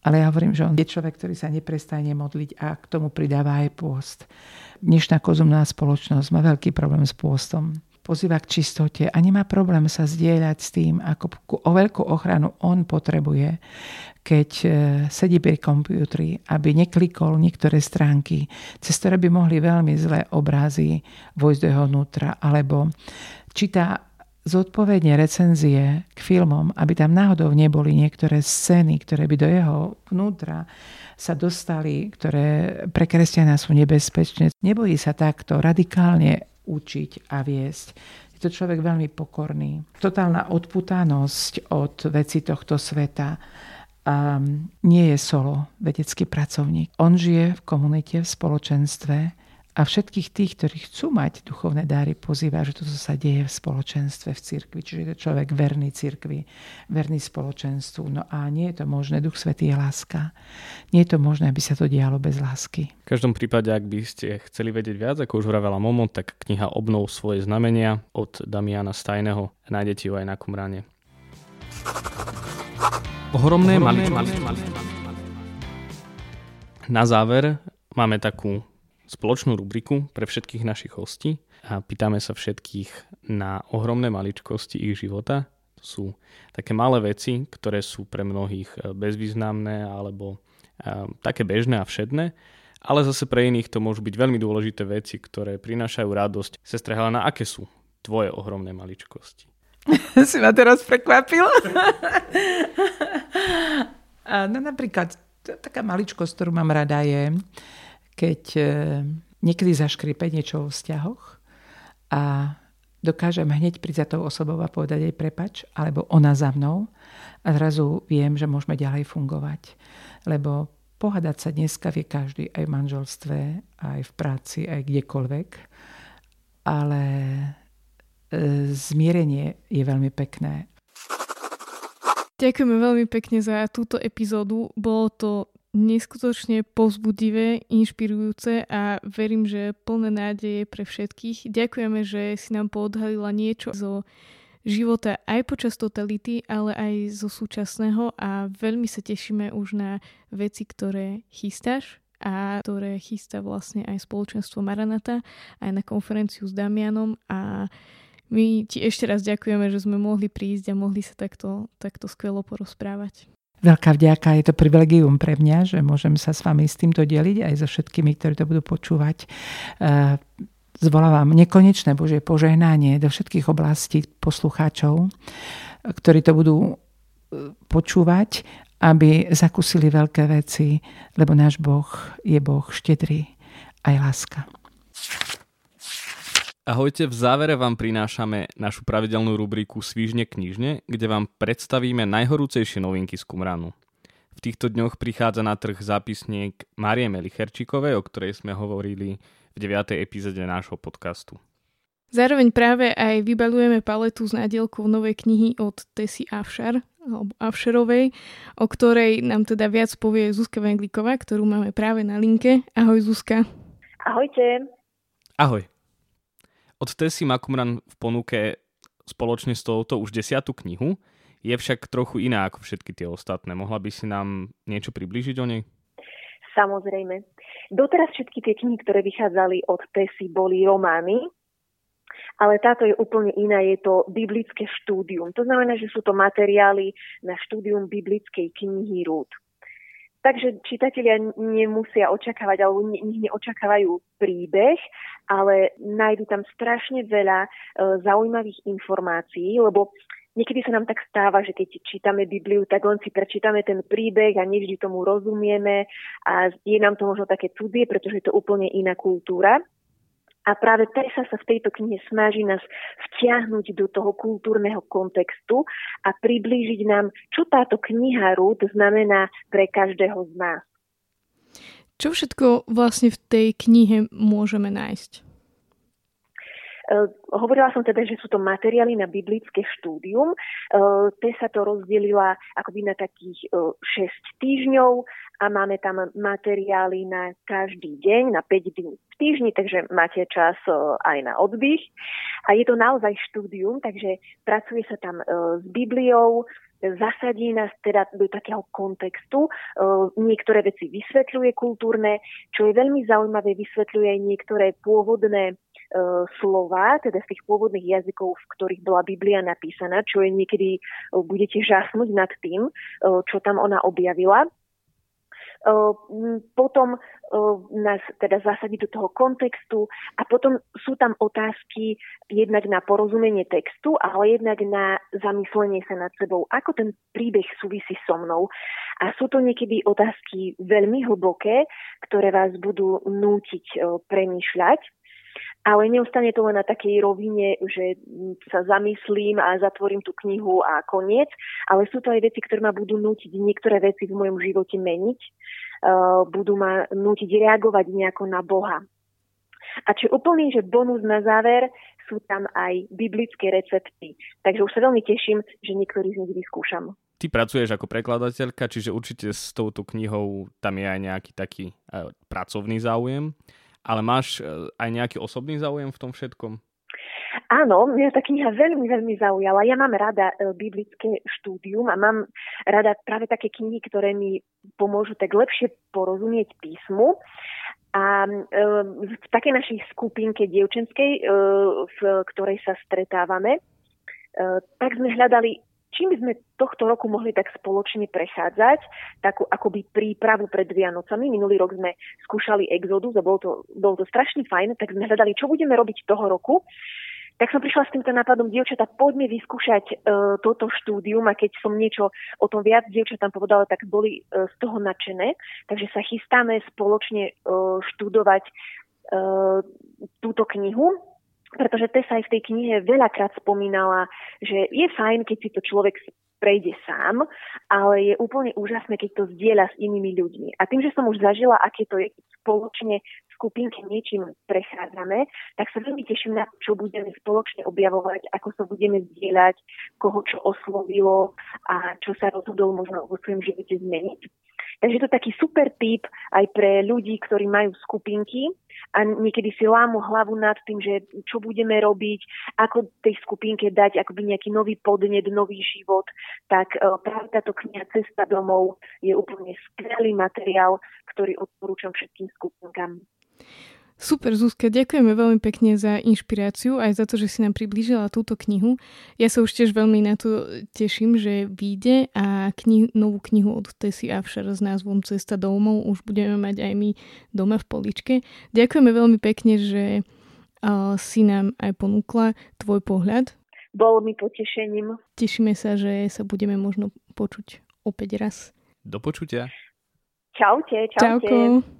ale ja hovorím, že on je človek, ktorý sa neprestajne modliť a k tomu pridáva aj pôst dnešná kozumná spoločnosť má veľký problém s pôstom. Pozýva k čistote a nemá problém sa zdieľať s tým, ako o veľkú ochranu on potrebuje, keď e, sedí pri kompútri, aby neklikol niektoré stránky, cez ktoré by mohli veľmi zlé obrazy vojsť do jeho vnútra, alebo číta zodpovedne recenzie k filmom, aby tam náhodou neboli niektoré scény, ktoré by do jeho vnútra sa dostali, ktoré pre kresťana sú nebezpečné. Nebojí sa takto radikálne učiť a viesť. Je to človek veľmi pokorný. Totálna odputanosť od veci tohto sveta a nie je solo vedecký pracovník. On žije v komunite, v spoločenstve a všetkých tých, ktorí chcú mať duchovné dáry, pozýva, že toto sa deje v spoločenstve, v cirkvi. Čiže je to človek verný cirkvi, verný spoločenstvu. No a nie je to možné, Duch Svetý je láska. Nie je to možné, aby sa to dialo bez lásky. V každom prípade, ak by ste chceli vedieť viac, ako už hovorila Momo, tak kniha Obnov svoje znamenia od Damiana Stajného nájdete ju aj na Kumráne. Ohromné, Ohromné maličky. Na záver máme takú spoločnú rubriku pre všetkých našich hostí a pýtame sa všetkých na ohromné maličkosti ich života. To sú také malé veci, ktoré sú pre mnohých e, bezvýznamné alebo a, e, také bežné a všedné, ale zase pre iných to môžu byť veľmi dôležité veci, ktoré prinášajú radosť. Sestra Helena, aké sú tvoje ohromné maličkosti? si ma teraz prekvapil. no napríklad, taká maličkosť, ktorú mám rada je, keď e, niekedy zaškripe niečo vo vzťahoch a dokážem hneď prísť za tou osobou a povedať jej prepač, alebo ona za mnou a zrazu viem, že môžeme ďalej fungovať. Lebo pohádať sa dneska vie každý, aj v manželstve, aj v práci, aj kdekoľvek. Ale e, zmierenie je veľmi pekné. Ďakujeme veľmi pekne za túto epizódu. Bolo to neskutočne povzbudivé, inšpirujúce a verím, že plné nádeje pre všetkých. Ďakujeme, že si nám poodhalila niečo zo života aj počas totality, ale aj zo súčasného a veľmi sa tešíme už na veci, ktoré chystáš a ktoré chystá vlastne aj spoločenstvo Maranata, aj na konferenciu s Damianom a my ti ešte raz ďakujeme, že sme mohli prísť a mohli sa takto, takto skvelo porozprávať. Veľká vďaka, je to privilegium pre mňa, že môžem sa s vami s týmto deliť aj so všetkými, ktorí to budú počúvať. Eh, zvolávam nekonečné Božie požehnanie do všetkých oblastí poslucháčov, ktorí to budú eh, počúvať, aby zakúsili veľké veci, lebo náš Boh je Boh štedrý aj láska. Ahojte, v závere vám prinášame našu pravidelnú rubriku Svížne knižne, kde vám predstavíme najhorúcejšie novinky z Kumranu. V týchto dňoch prichádza na trh zápisník Marie Melicherčikovej, o ktorej sme hovorili v 9. epizóde nášho podcastu. Zároveň práve aj vybalujeme paletu s nádielkou novej knihy od Tessy Afshar, alebo Afsharovej, o ktorej nám teda viac povie Zuzka Vengliková, ktorú máme práve na linke. Ahoj Zuzka. Ahojte. Ahoj. Od Tessy Makumran v ponuke spoločne s touto už desiatú knihu, je však trochu iná ako všetky tie ostatné. Mohla by si nám niečo priblížiť o nej? Samozrejme. Doteraz všetky tie knihy, ktoré vychádzali od Tessy, boli romány, ale táto je úplne iná, je to biblické štúdium. To znamená, že sú to materiály na štúdium biblickej knihy Rúd. Takže čitatelia nemusia očakávať, alebo nich neočakávajú príbeh, ale nájdu tam strašne veľa e, zaujímavých informácií, lebo niekedy sa nám tak stáva, že keď čítame Bibliu, tak len si prečítame ten príbeh a nevždy tomu rozumieme a je nám to možno také cudzie, pretože je to úplne iná kultúra. A práve Tessa sa v tejto knihe snaží nás vtiahnuť do toho kultúrneho kontextu a priblížiť nám, čo táto kniha Rúd znamená pre každého z nás. Čo všetko vlastne v tej knihe môžeme nájsť? Uh, hovorila som teda, že sú to materiály na biblické štúdium. Uh, Tessa to rozdelila akoby na takých uh, 6 týždňov a máme tam materiály na každý deň, na 5 dní v týždni, takže máte čas aj na oddych. A je to naozaj štúdium, takže pracuje sa tam s Bibliou, zasadí nás teda do takého kontextu. Niektoré veci vysvetľuje kultúrne, čo je veľmi zaujímavé, vysvetľuje niektoré pôvodné slova, teda z tých pôvodných jazykov, v ktorých bola Biblia napísaná, čo je niekedy, budete žasnúť nad tým, čo tam ona objavila. Potom nás teda zasadí do toho kontextu a potom sú tam otázky jednak na porozumenie textu, ale jednak na zamyslenie sa nad sebou, ako ten príbeh súvisí so mnou. A sú to niekedy otázky veľmi hlboké, ktoré vás budú nútiť premýšľať ale neustane to len na takej rovine, že sa zamyslím a zatvorím tú knihu a koniec, ale sú to aj veci, ktoré ma budú nútiť niektoré veci v mojom živote meniť, uh, budú ma nútiť reagovať nejako na Boha. A čo úplný, že bonus na záver, sú tam aj biblické recepty. Takže už sa veľmi teším, že niektorý z nich vyskúšam. Ty pracuješ ako prekladateľka, čiže určite s touto knihou tam je aj nejaký taký uh, pracovný záujem. Ale máš e, aj nejaký osobný záujem v tom všetkom? Áno, mňa tá kniha veľmi, veľmi zaujala. Ja mám rada e, biblické štúdium a mám rada práve také knihy, ktoré mi pomôžu tak lepšie porozumieť písmu. A e, v takej našej skupinke dievčenskej, v ktorej sa stretávame, tak sme hľadali čím by sme tohto roku mohli tak spoločne prechádzať, takú akoby prípravu pred Vianocami. Minulý rok sme skúšali Exodus a bolo to, bolo to strašne fajn, tak sme hľadali, čo budeme robiť toho roku. Tak som prišla s týmto nápadom, dievčatá, poďme vyskúšať uh, toto štúdium a keď som niečo o tom viac dievčatám povedala, tak boli uh, z toho nadšené. Takže sa chystáme spoločne uh, študovať uh, túto knihu pretože Tessa aj v tej knihe veľakrát spomínala, že je fajn, keď si to človek prejde sám, ale je úplne úžasné, keď to zdieľa s inými ľuďmi. A tým, že som už zažila, aké to je, spoločne v skupinke niečím prechádzame, tak sa veľmi teším na čo budeme spoločne objavovať, ako sa budeme zdieľať, koho čo oslovilo a čo sa rozhodol možno vo svojom živote zmeniť. Takže je to taký super tip aj pre ľudí, ktorí majú skupinky a niekedy si lámu hlavu nad tým, že čo budeme robiť, ako tej skupinke dať akoby nejaký nový podnet, nový život, tak e, práve táto kniha Cesta domov je úplne skvelý materiál, ktorý odporúčam všetkým skupinkám. Super, Zuzka, ďakujeme veľmi pekne za inšpiráciu aj za to, že si nám priblížila túto knihu. Ja sa už tiež veľmi na to teším, že vyjde a knih- novú knihu od Tessy Avšar s názvom Cesta domov už budeme mať aj my doma v poličke. Ďakujeme veľmi pekne, že uh, si nám aj ponúkla tvoj pohľad. Bolo mi potešením. Tešíme sa, že sa budeme možno počuť opäť raz. Do počutia. Čaute, čaute. Čauko.